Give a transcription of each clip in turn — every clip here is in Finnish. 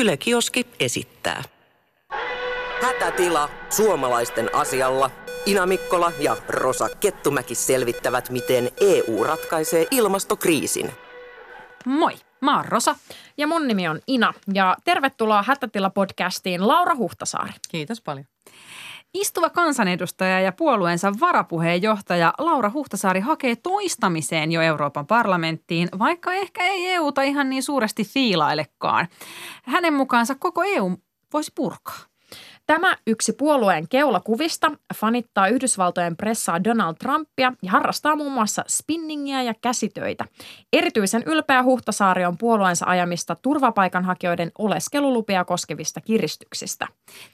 Yle Kioski esittää. Hätätila suomalaisten asialla. Ina Mikkola ja Rosa Kettumäki selvittävät, miten EU ratkaisee ilmastokriisin. Moi, mä oon Rosa. Ja mun nimi on Ina ja tervetuloa Hätätila-podcastiin Laura Huhtasaari. Kiitos paljon. Istuva kansanedustaja ja puolueensa varapuheenjohtaja Laura Huhtasaari hakee toistamiseen jo Euroopan parlamenttiin, vaikka ehkä ei EUta ihan niin suuresti fiilailekaan. Hänen mukaansa koko EU voisi purkaa. Tämä yksi puolueen keulakuvista fanittaa Yhdysvaltojen pressaa Donald Trumpia ja harrastaa muun muassa spinningiä ja käsitöitä. Erityisen ylpeä Huhtasaari on puolueensa ajamista turvapaikanhakijoiden oleskelulupia koskevista kiristyksistä.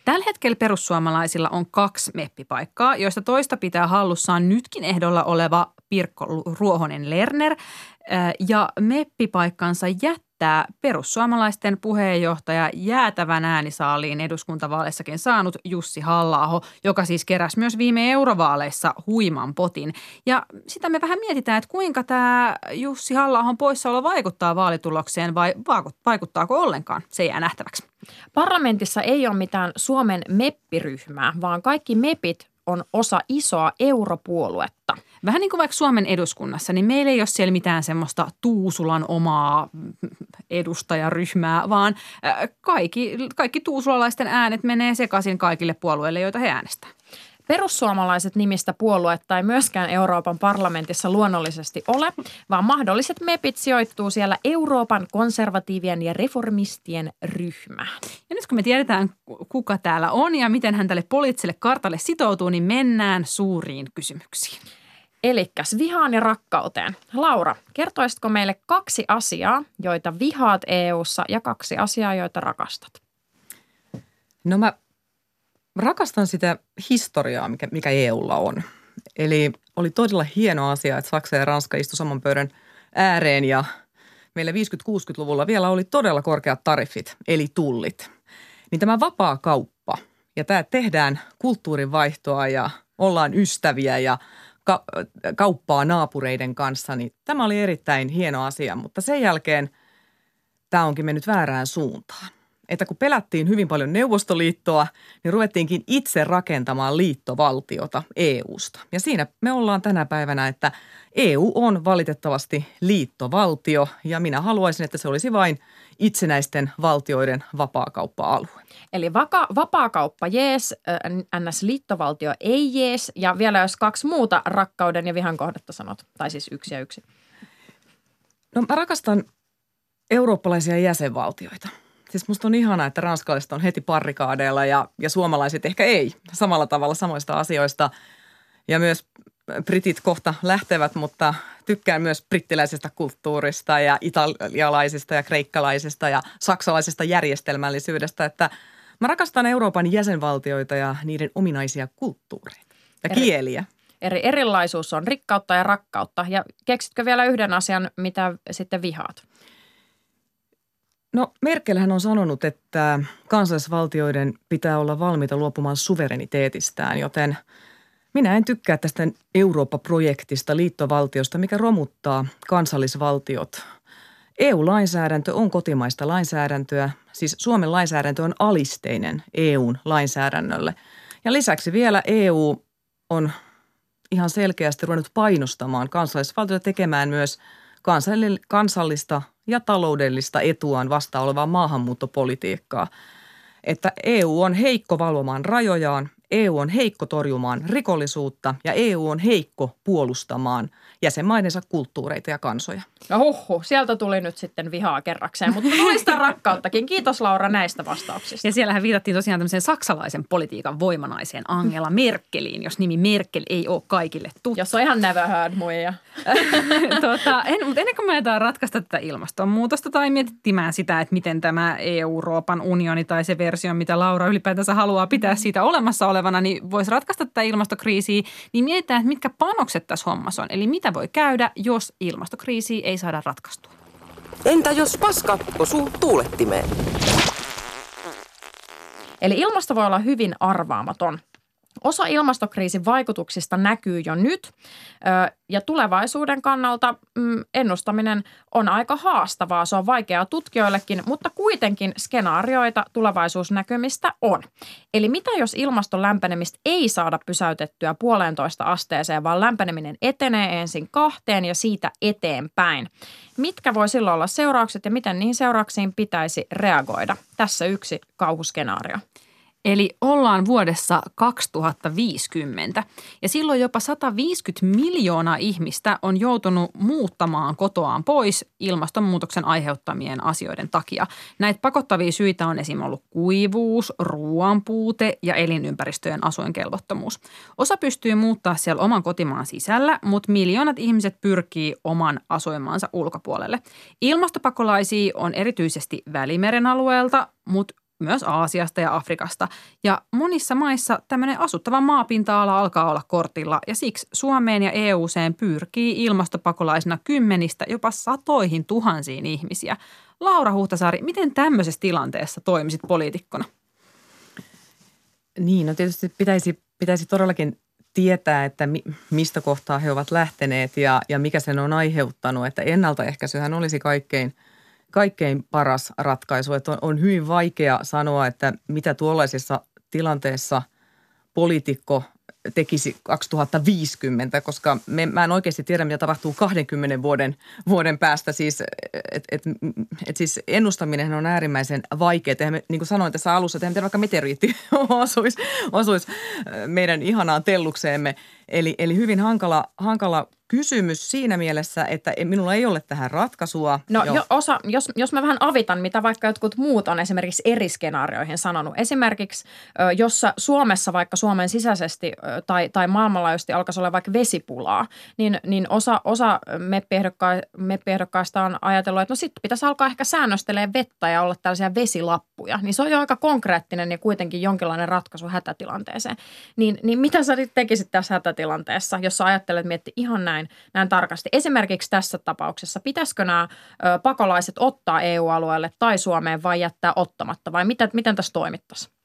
Tällä hetkellä perussuomalaisilla on kaksi meppipaikkaa, joista toista pitää hallussaan nytkin ehdolla oleva Pirkko Ruohonen Lerner ja meppipaikkansa jättää tämä perussuomalaisten puheenjohtaja jäätävän äänisaaliin eduskuntavaaleissakin saanut Jussi halla joka siis keräsi myös viime eurovaaleissa huiman potin. Ja sitä me vähän mietitään, että kuinka tämä Jussi halla poissaolo vaikuttaa vaalitulokseen vai vaikuttaako ollenkaan, se jää nähtäväksi. Parlamentissa ei ole mitään Suomen meppiryhmää, vaan kaikki mepit on osa isoa europuoluetta. Vähän niin kuin vaikka Suomen eduskunnassa, niin meillä ei ole siellä mitään semmoista Tuusulan omaa edustajaryhmää, vaan kaikki, kaikki tuusulalaisten äänet menee sekaisin kaikille puolueille, joita he äänestävät. Perussuomalaiset nimistä puoluetta ei myöskään Euroopan parlamentissa luonnollisesti ole, vaan mahdolliset mepit sijoittuu siellä Euroopan konservatiivien ja reformistien ryhmään. Ja nyt kun me tiedetään, kuka täällä on ja miten hän tälle poliittiselle kartalle sitoutuu, niin mennään suuriin kysymyksiin. Elikkäs vihaan ja rakkauteen. Laura, kertoisitko meille kaksi asiaa, joita vihaat EU:ssa ja kaksi asiaa, joita rakastat? No mä rakastan sitä historiaa, mikä, mikä EUlla on. Eli oli todella hieno asia, että Saksa ja Ranska istu saman pöydän ääreen ja meillä 50-60-luvulla vielä oli todella korkeat tariffit, eli tullit. Niin tämä vapaa kauppa ja tämä tehdään kulttuurin vaihtoa ja ollaan ystäviä ja ka- kauppaa naapureiden kanssa, niin tämä oli erittäin hieno asia, mutta sen jälkeen tämä onkin mennyt väärään suuntaan että kun pelättiin hyvin paljon Neuvostoliittoa, niin ruvettiinkin itse rakentamaan liittovaltiota EUsta. Ja siinä me ollaan tänä päivänä, että EU on valitettavasti liittovaltio ja minä haluaisin, että se olisi vain itsenäisten valtioiden vapaakauppa-alue. Eli vaka, vapaakauppa jees, NS-liittovaltio ei jees ja vielä jos kaksi muuta rakkauden ja vihan kohdetta sanot, tai siis yksi ja yksi. No mä rakastan eurooppalaisia jäsenvaltioita – Siis musta on ihanaa, että ranskalaiset on heti parrikaadeilla ja, ja suomalaiset ehkä ei samalla tavalla samoista asioista. Ja myös britit kohta lähtevät, mutta tykkään myös brittiläisestä kulttuurista ja italialaisista ja kreikkalaisista ja saksalaisesta järjestelmällisyydestä, että mä rakastan Euroopan jäsenvaltioita ja niiden ominaisia kulttuureita ja Eri, kieliä. Eri erilaisuus on rikkautta ja rakkautta. Ja keksitkö vielä yhden asian, mitä sitten vihaat? No Merkelhän on sanonut, että kansallisvaltioiden pitää olla valmiita luopumaan suvereniteetistään, joten minä en tykkää tästä Eurooppa-projektista, liittovaltiosta, mikä romuttaa kansallisvaltiot. EU-lainsäädäntö on kotimaista lainsäädäntöä, siis Suomen lainsäädäntö on alisteinen EUn lainsäädännölle. Ja lisäksi vielä EU on ihan selkeästi ruvennut painostamaan kansallisvaltioita tekemään myös kansallista ja taloudellista etuaan vasta olevaa maahanmuuttopolitiikkaa. Että EU on heikko valvomaan rajojaan, EU on heikko torjumaan rikollisuutta ja EU on heikko puolustamaan jäsenmaidensa kulttuureita ja kansoja. No huhhuh, sieltä tuli nyt sitten vihaa kerrakseen, mutta toista rakkauttakin. Kiitos Laura näistä vastauksista. Ja siellähän viitattiin tosiaan tämmöiseen saksalaisen politiikan voimanaiseen Angela Merkeliin, jos nimi Merkel ei ole kaikille tuttu. Jos on ihan never heard muija. tota, en, mutta ennen kuin me ajetaan ratkaista tätä ilmastonmuutosta tai miettimään sitä, että miten tämä Euroopan unioni tai se versio, mitä Laura ylipäätänsä haluaa pitää siitä olemassa olevana, niin voisi ratkaista tätä ilmastokriisiä, niin mietitään, että mitkä panokset tässä hommassa on. Eli mitä voi käydä, jos ilmastokriisiä ei saada ratkaistua. Entä jos paska osuu tuulettimeen? Eli ilmasto voi olla hyvin arvaamaton. Osa ilmastokriisin vaikutuksista näkyy jo nyt ja tulevaisuuden kannalta mm, ennustaminen on aika haastavaa. Se on vaikeaa tutkijoillekin, mutta kuitenkin skenaarioita tulevaisuusnäkymistä on. Eli mitä jos ilmaston lämpenemistä ei saada pysäytettyä puolentoista asteeseen, vaan lämpeneminen etenee ensin kahteen ja siitä eteenpäin? Mitkä voi silloin olla seuraukset ja miten niihin seurauksiin pitäisi reagoida? Tässä yksi kauhuskenaario. Eli ollaan vuodessa 2050 ja silloin jopa 150 miljoonaa ihmistä on joutunut muuttamaan kotoaan pois ilmastonmuutoksen aiheuttamien asioiden takia. Näitä pakottavia syitä on esim. ollut kuivuus, ruoanpuute ja elinympäristöjen asuinkelvottomuus. Osa pystyy muuttaa siellä oman kotimaan sisällä, mutta miljoonat ihmiset pyrkii oman asuinmaansa ulkopuolelle. Ilmastopakolaisia on erityisesti Välimeren alueelta, mutta myös Aasiasta ja Afrikasta. Ja monissa maissa tämmöinen asuttava maapinta-ala alkaa olla kortilla ja siksi Suomeen ja EUseen pyrkii ilmastopakolaisina kymmenistä jopa satoihin tuhansiin ihmisiä. Laura Huhtasaari, miten tämmöisessä tilanteessa toimisit poliitikkona? Niin, no tietysti pitäisi, pitäisi todellakin tietää, että mi, mistä kohtaa he ovat lähteneet ja, ja mikä sen on aiheuttanut. Että ennaltaehkäisyhän olisi kaikkein – kaikkein paras ratkaisu. Että on, on hyvin vaikea sanoa, että mitä tuollaisessa tilanteessa poliitikko tekisi 2050, koska me, mä en oikeasti tiedä, mitä tapahtuu 20 vuoden, vuoden päästä. Siis, et, et, et siis ennustaminen on äärimmäisen vaikeaa. Eihän niin kuin sanoin tässä alussa, että vaikka meteoriitti osuisi, osuisi meidän ihanaan tellukseemme. Eli, eli hyvin hankala, hankala kysymys siinä mielessä, että minulla ei ole tähän ratkaisua. No jo, osa, jos, jos mä vähän avitan, mitä vaikka jotkut muut on esimerkiksi eri skenaarioihin sanonut. Esimerkiksi jossa Suomessa vaikka Suomen sisäisesti tai, tai maailmanlaajuisesti alkaisi olla vaikka vesipulaa, niin, niin osa, osa meppiehdokkaista on ajatellut, että no sitten pitäisi alkaa ehkä säännöstelee vettä ja olla tällaisia vesilappuja. Niin se on jo aika konkreettinen ja kuitenkin jonkinlainen ratkaisu hätätilanteeseen. Niin, niin mitä sä tekisit tässä hätätilanteessa, jos sä ajattelet mietti ihan näin näin, tarkasti. Esimerkiksi tässä tapauksessa, pitäisikö nämä pakolaiset ottaa EU-alueelle tai Suomeen vai jättää ottamatta vai miten, miten tässä toimittaisiin?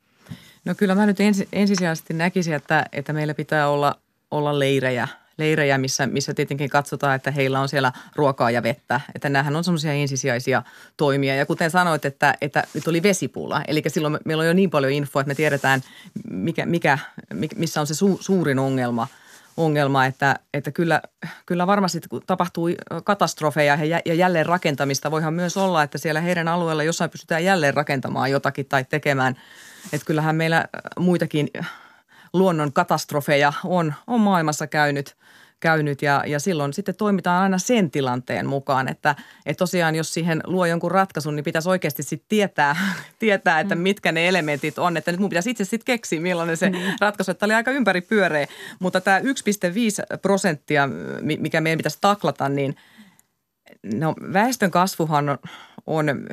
No kyllä mä nyt ensi, ensisijaisesti näkisin, että, että meillä pitää olla, olla leirejä, leirejä missä, missä tietenkin katsotaan, että heillä on siellä ruokaa ja vettä. Että näähän on semmoisia ensisijaisia toimia. Ja kuten sanoit, että, että nyt oli vesipula, eli silloin meillä on jo niin paljon infoa, että me tiedetään, mikä, mikä, missä on se su, suurin ongelma – ongelma, että, että kyllä, kyllä varmasti kun tapahtuu katastrofeja ja jälleen rakentamista, voihan myös olla, että siellä heidän alueella jossain pystytään jälleen rakentamaan jotakin tai tekemään. Että kyllähän meillä muitakin luonnon katastrofeja on, on maailmassa käynyt – käynyt ja, ja silloin sitten toimitaan aina sen tilanteen mukaan, että, että tosiaan jos siihen luo jonkun ratkaisun, niin pitäisi oikeasti sitten tietää, tietää, että mm. mitkä ne elementit on, että nyt mun pitäisi itse sitten keksiä, millainen se mm. ratkaisu, että oli aika ympäripyöreä, mutta tämä 1,5 prosenttia, mikä meidän pitäisi taklata, niin no väestön kasvuhan on, on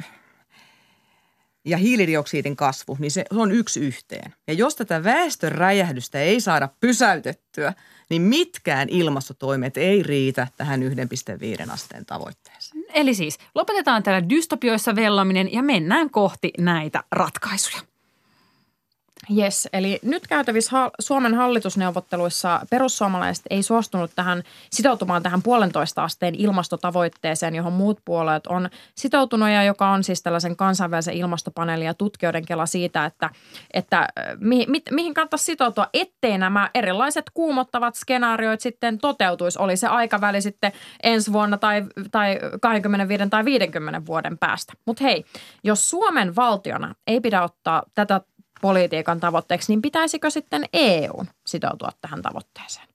ja hiilidioksidin kasvu, niin se on yksi yhteen. Ja jos tätä väestön räjähdystä ei saada pysäytettyä, niin mitkään ilmastotoimet ei riitä tähän 1,5 asteen tavoitteeseen. Eli siis lopetetaan täällä dystopioissa vellaminen ja mennään kohti näitä ratkaisuja. Yes, eli nyt käytävissä Suomen hallitusneuvotteluissa perussuomalaiset ei suostunut tähän sitoutumaan tähän puolentoista asteen ilmastotavoitteeseen, johon muut puolueet on sitoutunut ja joka on siis tällaisen kansainvälisen ilmastopaneelin ja tutkijoiden kela siitä, että, että mi, mi, mihin kannattaisi sitoutua, ettei nämä erilaiset kuumottavat skenaarioit sitten toteutuisi. Oli se aikaväli sitten ensi vuonna tai, tai 25 tai 50 vuoden päästä. Mutta hei, jos Suomen valtiona ei pidä ottaa tätä politiikan tavoitteeksi, niin pitäisikö sitten EU sitoutua tähän tavoitteeseen?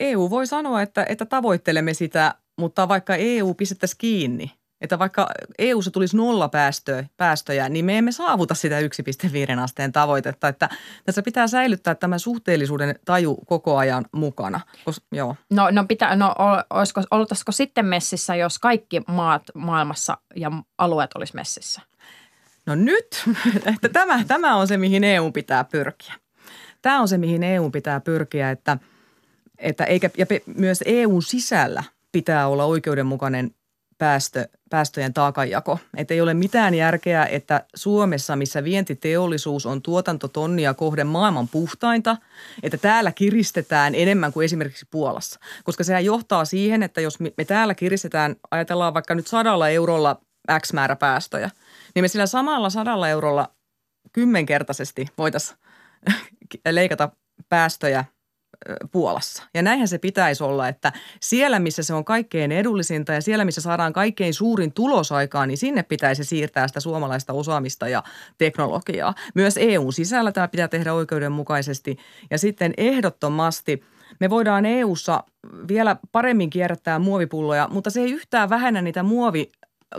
EU e voi sanoa, että, että tavoittelemme sitä, mutta vaikka EU pistettäisiin kiinni, että vaikka EU-ssa tulisi nolla päästöjä, päästöjä, niin me emme saavuta sitä 1,5 asteen tavoitetta. Että tässä pitää säilyttää tämä suhteellisuuden taju koko ajan mukana. Kos, joo. No, no, pitää, no olisiko, oltaisiko sitten messissä, jos kaikki maat maailmassa ja alueet olisi messissä? No nyt, että tämä, tämä on se, mihin EU pitää pyrkiä. Tämä on se, mihin EU pitää pyrkiä, että, että eikä, ja myös EUn sisällä pitää olla oikeudenmukainen päästö, päästöjen taakanjako. Että ei ole mitään järkeä, että Suomessa, missä vientiteollisuus on tuotantotonnia kohden maailman puhtainta, että täällä kiristetään enemmän kuin esimerkiksi Puolassa. Koska sehän johtaa siihen, että jos me täällä kiristetään, ajatellaan vaikka nyt sadalla eurolla X määrä päästöjä, niin me sillä samalla sadalla eurolla kymmenkertaisesti voitaisiin leikata päästöjä Puolassa. Ja näinhän se pitäisi olla, että siellä, missä se on kaikkein edullisinta ja siellä, missä saadaan kaikkein suurin tulos aikaan, niin sinne pitäisi siirtää sitä suomalaista osaamista ja teknologiaa. Myös EUn sisällä tämä pitää tehdä oikeudenmukaisesti. Ja sitten ehdottomasti me voidaan EUssa vielä paremmin kierrättää muovipulloja, mutta se ei yhtään vähennä niitä muovi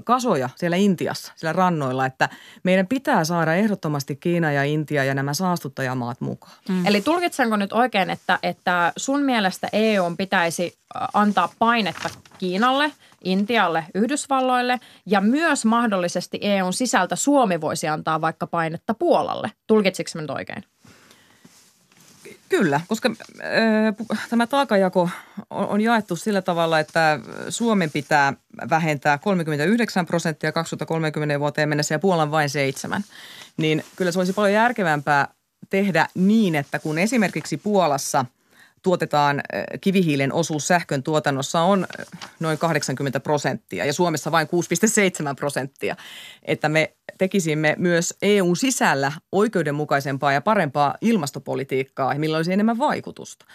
kasoja siellä Intiassa, siellä rannoilla, että meidän pitää saada ehdottomasti Kiina ja Intia ja nämä saastuttajamaat mukaan. Mm. Eli tulkitsenko nyt oikein, että, että sun mielestä EU pitäisi antaa painetta Kiinalle, Intialle, Yhdysvalloille ja myös mahdollisesti EUn sisältä Suomi voisi antaa vaikka painetta Puolalle. Tulkitsiko nyt oikein? Kyllä, koska äh, tämä taakajako on, on jaettu sillä tavalla, että Suomen pitää vähentää 39 prosenttia 2030 vuoteen mennessä ja Puolan vain seitsemän. Niin kyllä se olisi paljon järkevämpää tehdä niin, että kun esimerkiksi Puolassa – tuotetaan kivihiilen osuus sähkön tuotannossa on noin 80 prosenttia ja Suomessa vain 6,7 prosenttia. Että me tekisimme myös EUn sisällä oikeudenmukaisempaa ja parempaa ilmastopolitiikkaa, millä olisi enemmän vaikutusta.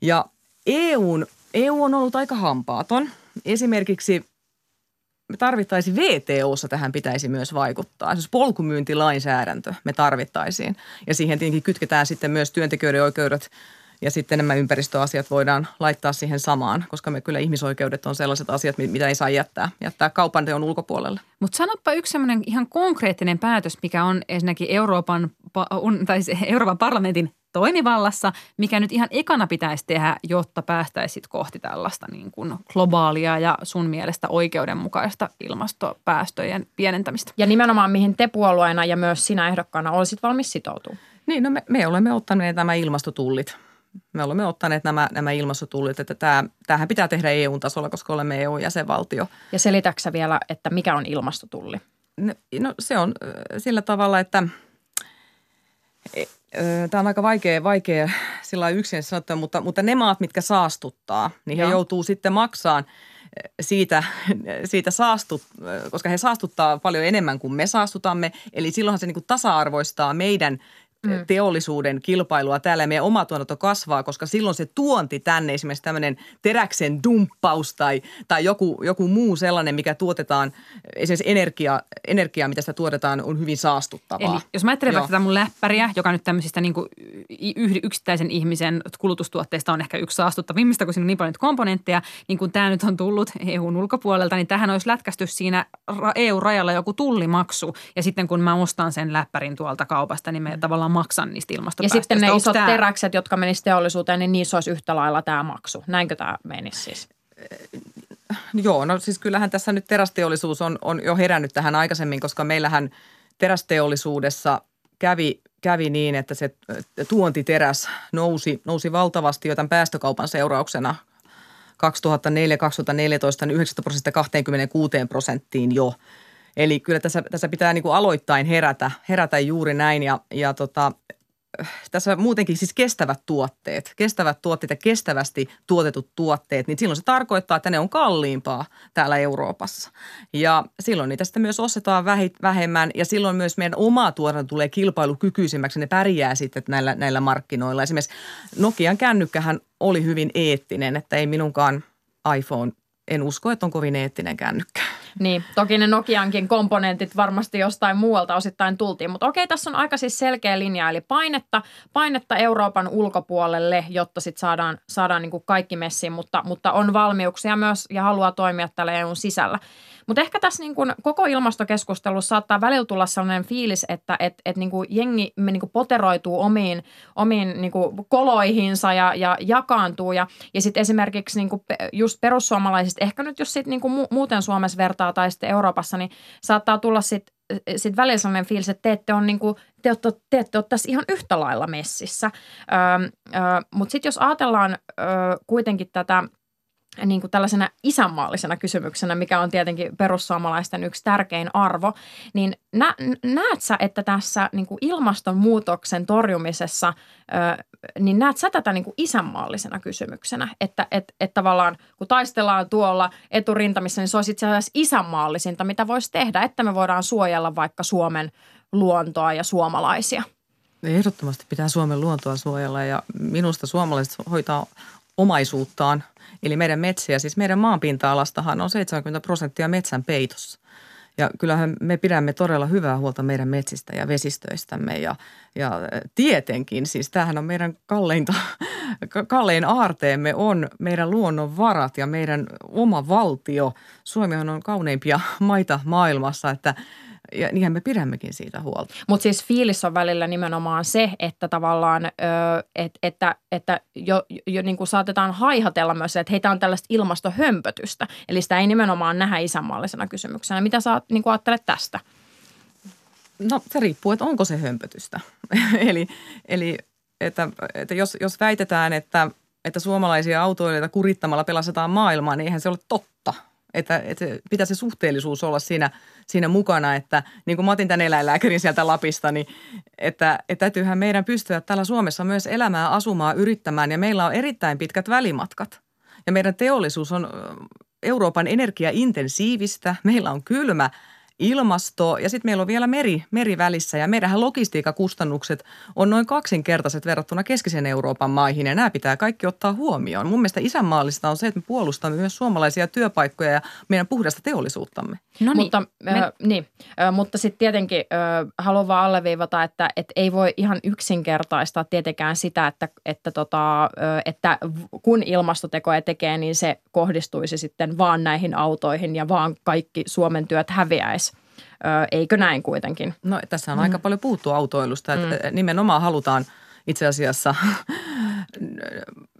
Ja EUn, EU on ollut aika hampaaton. Esimerkiksi me tarvittaisiin VTOssa tähän pitäisi myös vaikuttaa. Siis polkumyyntilainsäädäntö me tarvittaisiin. Ja siihen tietenkin kytketään sitten myös työntekijöiden oikeudet – ja sitten nämä ympäristöasiat voidaan laittaa siihen samaan, koska me kyllä ihmisoikeudet on sellaiset asiat, mitä ei saa jättää, jättää kaupan teon ulkopuolelle. Mutta sanoppa yksi sellainen ihan konkreettinen päätös, mikä on ensinnäkin Euroopan, tai Euroopan parlamentin toimivallassa, mikä nyt ihan ekana pitäisi tehdä, jotta päästäisit kohti tällaista niin kuin globaalia ja sun mielestä oikeudenmukaista ilmastopäästöjen pienentämistä. Ja nimenomaan mihin te puolueena ja myös sinä ehdokkaana olisit valmis sitoutumaan. Niin, no me, me olemme ottaneet nämä ilmastotullit – me olemme ottaneet nämä, nämä ilmastotullit, että tämä, tämähän pitää tehdä EU-tasolla, koska olemme EU-jäsenvaltio. Ja selitäksä vielä, että mikä on ilmastotulli? No, no se on sillä tavalla, että e, Tämä on aika vaikea, vaikea sillä yksin sanottua, mutta, mutta ne maat, mitkä saastuttaa, niin he Joo. joutuu sitten maksamaan siitä, siitä saastut, koska he saastuttaa paljon enemmän kuin me saastutamme. Eli silloinhan se niin kuin tasa-arvoistaa meidän mm. teollisuuden kilpailua täällä ja meidän oma tuotanto kasvaa, koska silloin se tuonti tänne, esimerkiksi tämmöinen teräksen dumppaus tai, tai joku, joku muu sellainen, mikä tuotetaan, esimerkiksi energia, energia, mitä sitä tuotetaan, on hyvin saastuttavaa. Eli jos mä ajattelen vaikka tätä mun läppäriä, joka nyt tämmöisistä niin kuin yksittäisen ihmisen kulutustuotteista on ehkä yksi saastuttavimmista, kun siinä on niin paljon komponentteja, niin kun tämä nyt on tullut EUn ulkopuolelta, niin tähän olisi lätkästy siinä EU-rajalla joku tullimaksu. Ja sitten kun mä ostan sen läppärin tuolta kaupasta, niin me mm. tavallaan maksan niistä ilmastopäästöistä. Ja sitten ne Onko isot tämä... teräkset, jotka menisivät teollisuuteen, niin niissä olisi yhtä lailla tämä maksu. Näinkö tämä menisi siis? Joo, no siis kyllähän tässä nyt terästeollisuus on, on jo herännyt tähän aikaisemmin, koska meillähän terästeollisuudessa kävi, kävi niin, että se tuontiteräs nousi, nousi valtavasti jo tämän päästökaupan seurauksena 2004, 2014 niin 9 prosenttia 26 prosenttiin jo. Eli kyllä tässä, tässä pitää niin kuin aloittain herätä, herätä juuri näin ja, ja tota, tässä muutenkin siis kestävät tuotteet, kestävät tuotteet ja kestävästi tuotetut tuotteet, niin silloin se tarkoittaa, että ne on kalliimpaa täällä Euroopassa. Ja silloin niitä sitten myös ostetaan vähemmän ja silloin myös meidän oma tuotanto tulee kilpailukykyisemmäksi. Ne pärjää sitten näillä, näillä markkinoilla. Esimerkiksi Nokian kännykkähän oli hyvin eettinen, että ei minunkaan iPhone, en usko, että on kovin eettinen kännykkä. Niin, toki ne Nokiankin komponentit varmasti jostain muualta osittain tultiin, mutta okei, tässä on aika siis selkeä linja, eli painetta, painetta Euroopan ulkopuolelle, jotta sitten saadaan, saadaan niin kuin kaikki messiin, mutta, mutta on valmiuksia myös ja haluaa toimia täällä EUn sisällä. Mutta ehkä tässä niin kuin koko ilmastokeskustelussa saattaa välillä tulla sellainen fiilis, että et, et niin kuin jengi niin kuin poteroituu omiin, omiin niin kuin koloihinsa ja, ja jakaantuu. Ja, ja sitten esimerkiksi niin kuin just perussuomalaisista, ehkä nyt jos sitten niin kuin muuten Suomessa vertaa tai sitten Euroopassa, niin saattaa tulla sitten sit välillä sellainen fiilis, että te ette ole, niin kuin, te ette, te ette ole tässä ihan yhtä lailla messissä. Öö, öö, Mutta sitten jos ajatellaan öö, kuitenkin tätä – niin kuin tällaisena isänmaallisena kysymyksenä, mikä on tietenkin perussuomalaisten yksi tärkein arvo, niin nä, näet sä, että tässä niin kuin ilmastonmuutoksen torjumisessa, ö, niin näet sä tätä niin kuin isänmaallisena kysymyksenä, että et, et tavallaan kun taistellaan tuolla eturintamissa, niin se olisi itse asiassa isänmaallisinta, mitä voisi tehdä, että me voidaan suojella vaikka Suomen luontoa ja suomalaisia – Ehdottomasti pitää Suomen luontoa suojella ja minusta suomalaiset hoitaa omaisuuttaan, eli meidän metsiä. Siis meidän maanpinta-alastahan on 70 prosenttia metsän peitossa. Ja kyllähän me pidämme todella hyvää huolta meidän metsistä ja vesistöistämme ja, ja tietenkin, siis tämähän on meidän kalleinta, kallein aarteemme on meidän luonnonvarat ja meidän oma valtio. Suomihan on kauneimpia maita maailmassa, että – ja niinhän me pidämmekin siitä huolta. Mutta siis fiilis on välillä nimenomaan se, että tavallaan, ö, et, että, että jo, jo niin kuin saatetaan haihatella myös että heitä on tällaista ilmastohömpötystä. Eli sitä ei nimenomaan nähdä isänmaallisena kysymyksenä. Mitä sä niin kuin ajattelet tästä? No se riippuu, että onko se hömpötystä. eli eli että, että jos, jos väitetään, että, että suomalaisia autoilijoita kurittamalla pelastetaan maailmaa, niin eihän se ole totta – että, että pitää se suhteellisuus olla siinä, siinä mukana, että niin kuin mä otin tämän eläinlääkärin sieltä Lapista, niin että, että täytyyhän meidän pystyä täällä Suomessa myös elämään, asumaan, yrittämään ja meillä on erittäin pitkät välimatkat. Ja meidän teollisuus on Euroopan energiaintensiivistä, meillä on kylmä, ilmasto ja sitten meillä on vielä meri, meri välissä ja meidän logistiikakustannukset on noin kaksinkertaiset verrattuna keskisen Euroopan maihin ja nämä pitää kaikki ottaa huomioon. Mun mielestä isänmaallista on se, että me puolustamme myös suomalaisia työpaikkoja ja meidän puhdasta teollisuuttamme. No niin. Mutta, me... äh, niin. Äh, mutta sitten tietenkin äh, haluan vaan alleviivata, että et ei voi ihan yksinkertaistaa tietenkään sitä, että, että, tota, äh, että kun ilmastotekoja tekee, niin se kohdistuisi sitten vaan näihin autoihin ja vaan kaikki Suomen työt häviäisi eikö näin kuitenkin? No tässä on mm. aika paljon puuttu autoilusta, että mm. nimenomaan halutaan itse asiassa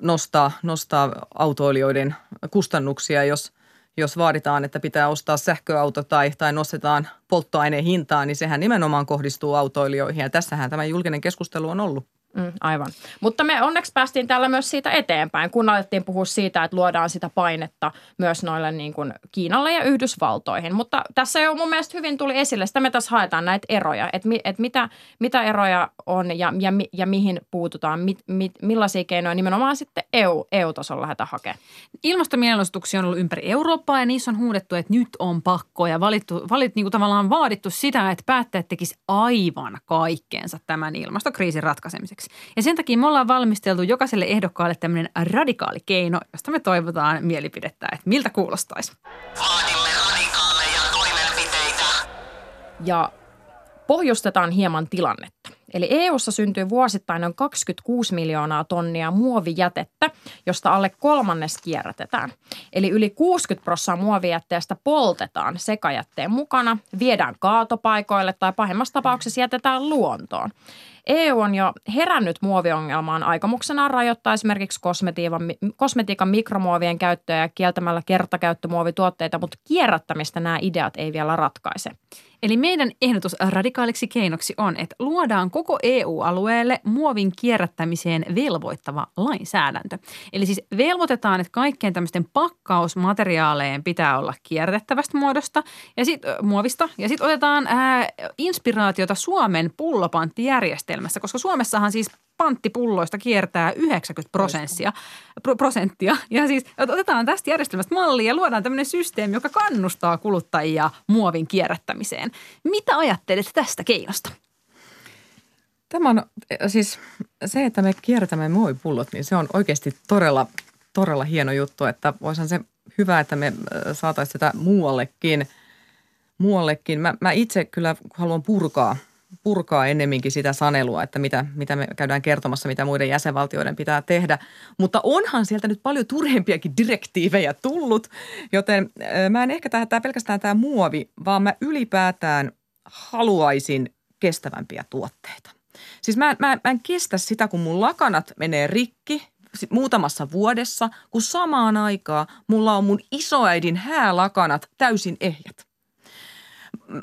nostaa, nostaa autoilijoiden kustannuksia, jos, jos vaaditaan, että pitää ostaa sähköauto tai, tai nostetaan polttoaineen hintaa, niin sehän nimenomaan kohdistuu autoilijoihin ja tässähän tämä julkinen keskustelu on ollut. Mm, aivan. Mutta me onneksi päästiin täällä myös siitä eteenpäin, kun alettiin puhua siitä, että luodaan sitä painetta myös noille niin kuin Kiinalle ja Yhdysvaltoihin. Mutta tässä jo mun mielestä hyvin tuli esille, sitä me tässä haetaan näitä eroja, että, mi, että mitä, mitä eroja on ja, ja, ja mihin puututaan, mit, mit, millaisia keinoja nimenomaan sitten EU, EU-tasolla lähdetään hakemaan. Ilmastomienostuksia on ollut ympäri Eurooppaa ja niissä on huudettu, että nyt on pakko ja valittu, valit, niin kuin tavallaan vaadittu sitä, että päättäjät tekisivät aivan kaikkeensa tämän ilmastokriisin ratkaisemiseksi tarpeeksi. Ja sen takia me ollaan valmisteltu jokaiselle ehdokkaalle tämmöinen radikaali keino, josta me toivotaan mielipidettä, että miltä kuulostaisi. Vaadimme radikaaleja toimenpiteitä. Ja pohjustetaan hieman tilannetta. Eli EU:ssa syntyy vuosittain noin 26 miljoonaa tonnia muovijätettä, josta alle kolmannes kierrätetään. Eli yli 60 prosenttia muovijätteestä poltetaan sekajätteen mukana, viedään kaatopaikoille tai pahimmassa tapauksessa jätetään luontoon. EU on jo herännyt muoviongelmaan aikomuksenaan rajoittaa esimerkiksi kosmetiikan, kosmetiikan mikromuovien käyttöä ja kieltämällä kertakäyttömuovituotteita, mutta kierrättämistä nämä ideat ei vielä ratkaise. Eli meidän ehdotus radikaaliksi keinoksi on, että luodaan koko EU-alueelle muovin kierrättämiseen velvoittava lainsäädäntö. Eli siis velvoitetaan, että kaikkien tämmöisten pakkausmateriaaleen pitää olla kierrätettävästä muodosta ja sit, muovista. Ja sitten otetaan ää, inspiraatiota Suomen pullopanttijärjestelmässä, koska Suomessahan siis panttipulloista kiertää 90 prosenttia. prosenttia. Ja siis otetaan tästä järjestelmästä mallia ja luodaan tämmöinen systeemi, joka kannustaa kuluttajia muovin kierrättämiseen. Mitä ajattelet tästä keinosta? Tämä on siis se, että me kierrätämme muovipullot, niin se on oikeasti todella, todella hieno juttu, että voisihan se hyvä, että me saataisiin sitä muuallekin. muuallekin. Mä, mä itse kyllä haluan purkaa – purkaa ennemminkin sitä sanelua, että mitä, mitä me käydään kertomassa, mitä muiden jäsenvaltioiden pitää tehdä. Mutta onhan sieltä nyt paljon turhempiakin direktiivejä tullut, joten mä en ehkä tämä pelkästään tämä muovi, vaan mä ylipäätään haluaisin kestävämpiä tuotteita. Siis mä, mä, mä en kestä sitä, kun mun lakanat menee rikki muutamassa vuodessa, kun samaan aikaan mulla on mun isoäidin häälakanat täysin ehjät.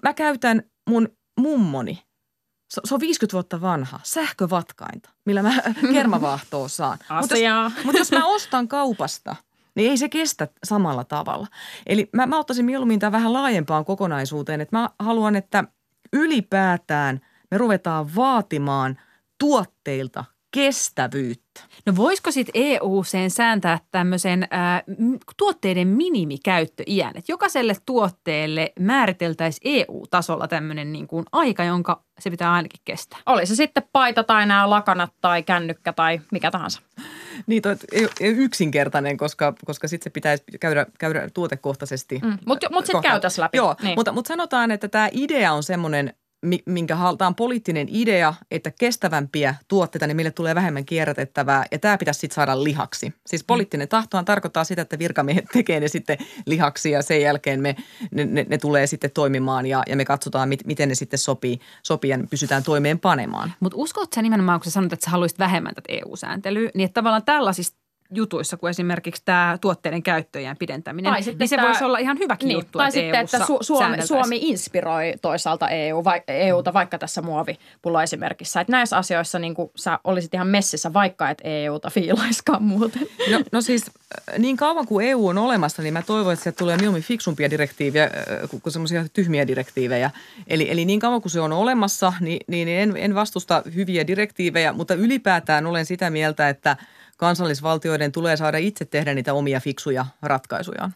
Mä käytän mun mummoni se, se on 50 vuotta vanha, sähkövatkainta, millä mä kermavaahtoa saan. Mutta jos, mut jos mä ostan kaupasta niin ei se kestä samalla tavalla. Eli mä, mä ottaisin mieluummin tämän vähän laajempaan kokonaisuuteen, että mä haluan, että ylipäätään me ruvetaan vaatimaan tuotteilta kestävyyttä. No voisiko sitten EU sen sääntää tämmöisen ää, tuotteiden minimikäyttöiän, että jokaiselle tuotteelle määriteltäisiin EU-tasolla tämmöinen niin kuin aika, jonka se pitää ainakin kestää? Oli se sitten paita tai nämä lakanat tai kännykkä tai mikä tahansa. Niin, toi ei, ei yksinkertainen, koska, koska sitten se pitäisi käydä, käydä tuotekohtaisesti. Mm. Mutta mut sitten käytäisiin läpi. Joo, niin. mutta, mutta sanotaan, että tämä idea on semmoinen – minkä haltaan poliittinen idea, että kestävämpiä tuotteita, niin meille tulee vähemmän kierrätettävää ja tämä pitäisi sitten saada lihaksi. Siis mm. poliittinen tahtohan tarkoittaa sitä, että virkamiehet tekee ne sitten lihaksi ja sen jälkeen me, ne, ne, ne tulee sitten toimimaan ja, ja me katsotaan, mit, miten ne sitten sopii, sopii ja pysytään toimeen panemaan. Mutta uskotko sä nimenomaan, kun sä sanot, että sä haluaisit vähemmän tätä EU-sääntelyä, niin että tavallaan tällaisista jutuissa kuin esimerkiksi tämä tuotteiden käyttöjen pidentäminen, tai niin se tämä, voisi olla ihan hyväkin niin, juttu, Tai että sitten, että Su- Suomi, Suomi inspiroi toisaalta EU, vai, EUta vaikka tässä muovipullo esimerkissä. Että näissä asioissa niin kuin sä olisit ihan messissä, vaikka et EUta fiilaiskaan muuten. No, no siis äh, niin kauan kuin EU on olemassa, niin mä toivon, että sieltä tulee mieluummin fiksumpia direktiivejä äh, kuin semmoisia tyhmiä direktiivejä. Eli, eli niin kauan kuin se on olemassa, niin, niin en, en vastusta hyviä direktiivejä, mutta ylipäätään olen sitä mieltä, että – kansallisvaltioiden tulee saada itse tehdä niitä omia fiksuja ratkaisuja.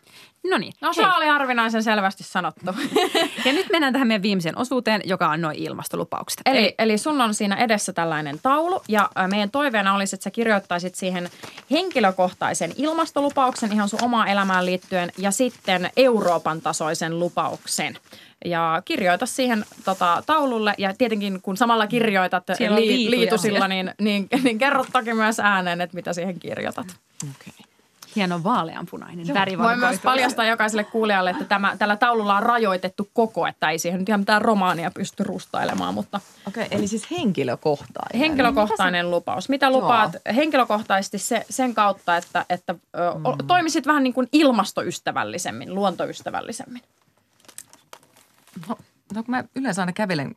No niin. No se oli harvinaisen selvästi sanottu. ja nyt mennään tähän meidän viimeiseen osuuteen, joka on noin ilmastolupaukset. Eli, eli, eli sun on siinä edessä tällainen taulu ja meidän toiveena olisi, että sä kirjoittaisit siihen henkilökohtaisen ilmastolupauksen ihan sun omaan elämään liittyen ja sitten Euroopan tasoisen lupauksen ja kirjoita siihen tota, taululle. Ja tietenkin kun samalla kirjoitat li- liitusilla, niin, niin, niin kerro toki myös ääneen, että mitä siihen kirjoitat. Okay. Hieno vaaleanpunainen Joo. väri. Voi myös paljastaa jokaiselle kuulijalle, että tämä, tällä taululla on rajoitettu koko, että ei siihen nyt ihan mitään romaania pysty rustailemaan. Mutta Okei, okay, eli siis henkilökohtainen. Henkilökohtainen Mitä lupaus. Mitä lupaat Joo. henkilökohtaisesti se, sen kautta, että, että mm. toimisit vähän niin kuin ilmastoystävällisemmin, luontoystävällisemmin? No, no kun mä yleensä aina kävelen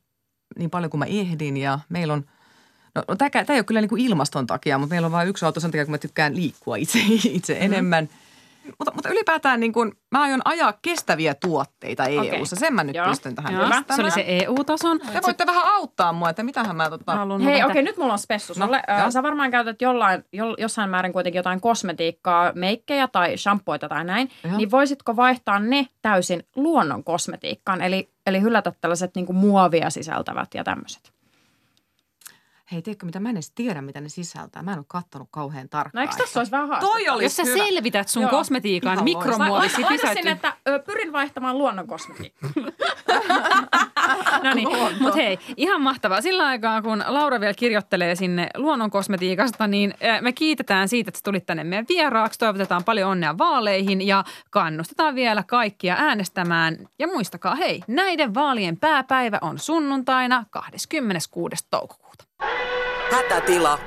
niin paljon kuin mä ehdin ja meillä on, no, no tämä, tämä ei ole kyllä niin kuin ilmaston takia, mutta meillä on vain yksi auto sen takia, kun mä tykkään liikkua itse, itse mm-hmm. enemmän – mutta, mutta ylipäätään niin kun, mä aion ajaa kestäviä tuotteita EU-ssa. Sen mä nyt Joo. pystyn tähän Joo. Se oli se EU-tason. Te voitte vähän auttaa mua, että mitähän mä tota... Haluan Hei, okei, okay, nyt mulla on spessu no, äh, Sä varmaan käytät jollain, jo, jossain määrin kuitenkin jotain kosmetiikkaa, meikkejä tai shampoita tai näin. Joo. Niin voisitko vaihtaa ne täysin luonnon kosmetiikkaan? Eli, eli hylätä tällaiset niin muovia sisältävät ja tämmöiset hei, tiedätkö mitä, mä en edes tiedä, mitä ne sisältää. Mä en ole kattonut kauhean tarkkaan. No eikö tässä olisi vähän haastetta? Toi olisi Jos sä hyvä. selvität sun Joo. kosmetiikan mikromuovisi pysäytyn. että ö, pyrin vaihtamaan luonnon kosmetiikkaa. no niin, mutta hei, ihan mahtavaa. Sillä aikaa, kun Laura vielä kirjoittelee sinne luonnon kosmetiikasta, niin me kiitetään siitä, että sä tulit tänne meidän vieraaksi. Toivotetaan paljon onnea vaaleihin ja kannustetaan vielä kaikkia äänestämään. Ja muistakaa, hei, näiden vaalien pääpäivä on sunnuntaina 26. toukokuuta. Hätätila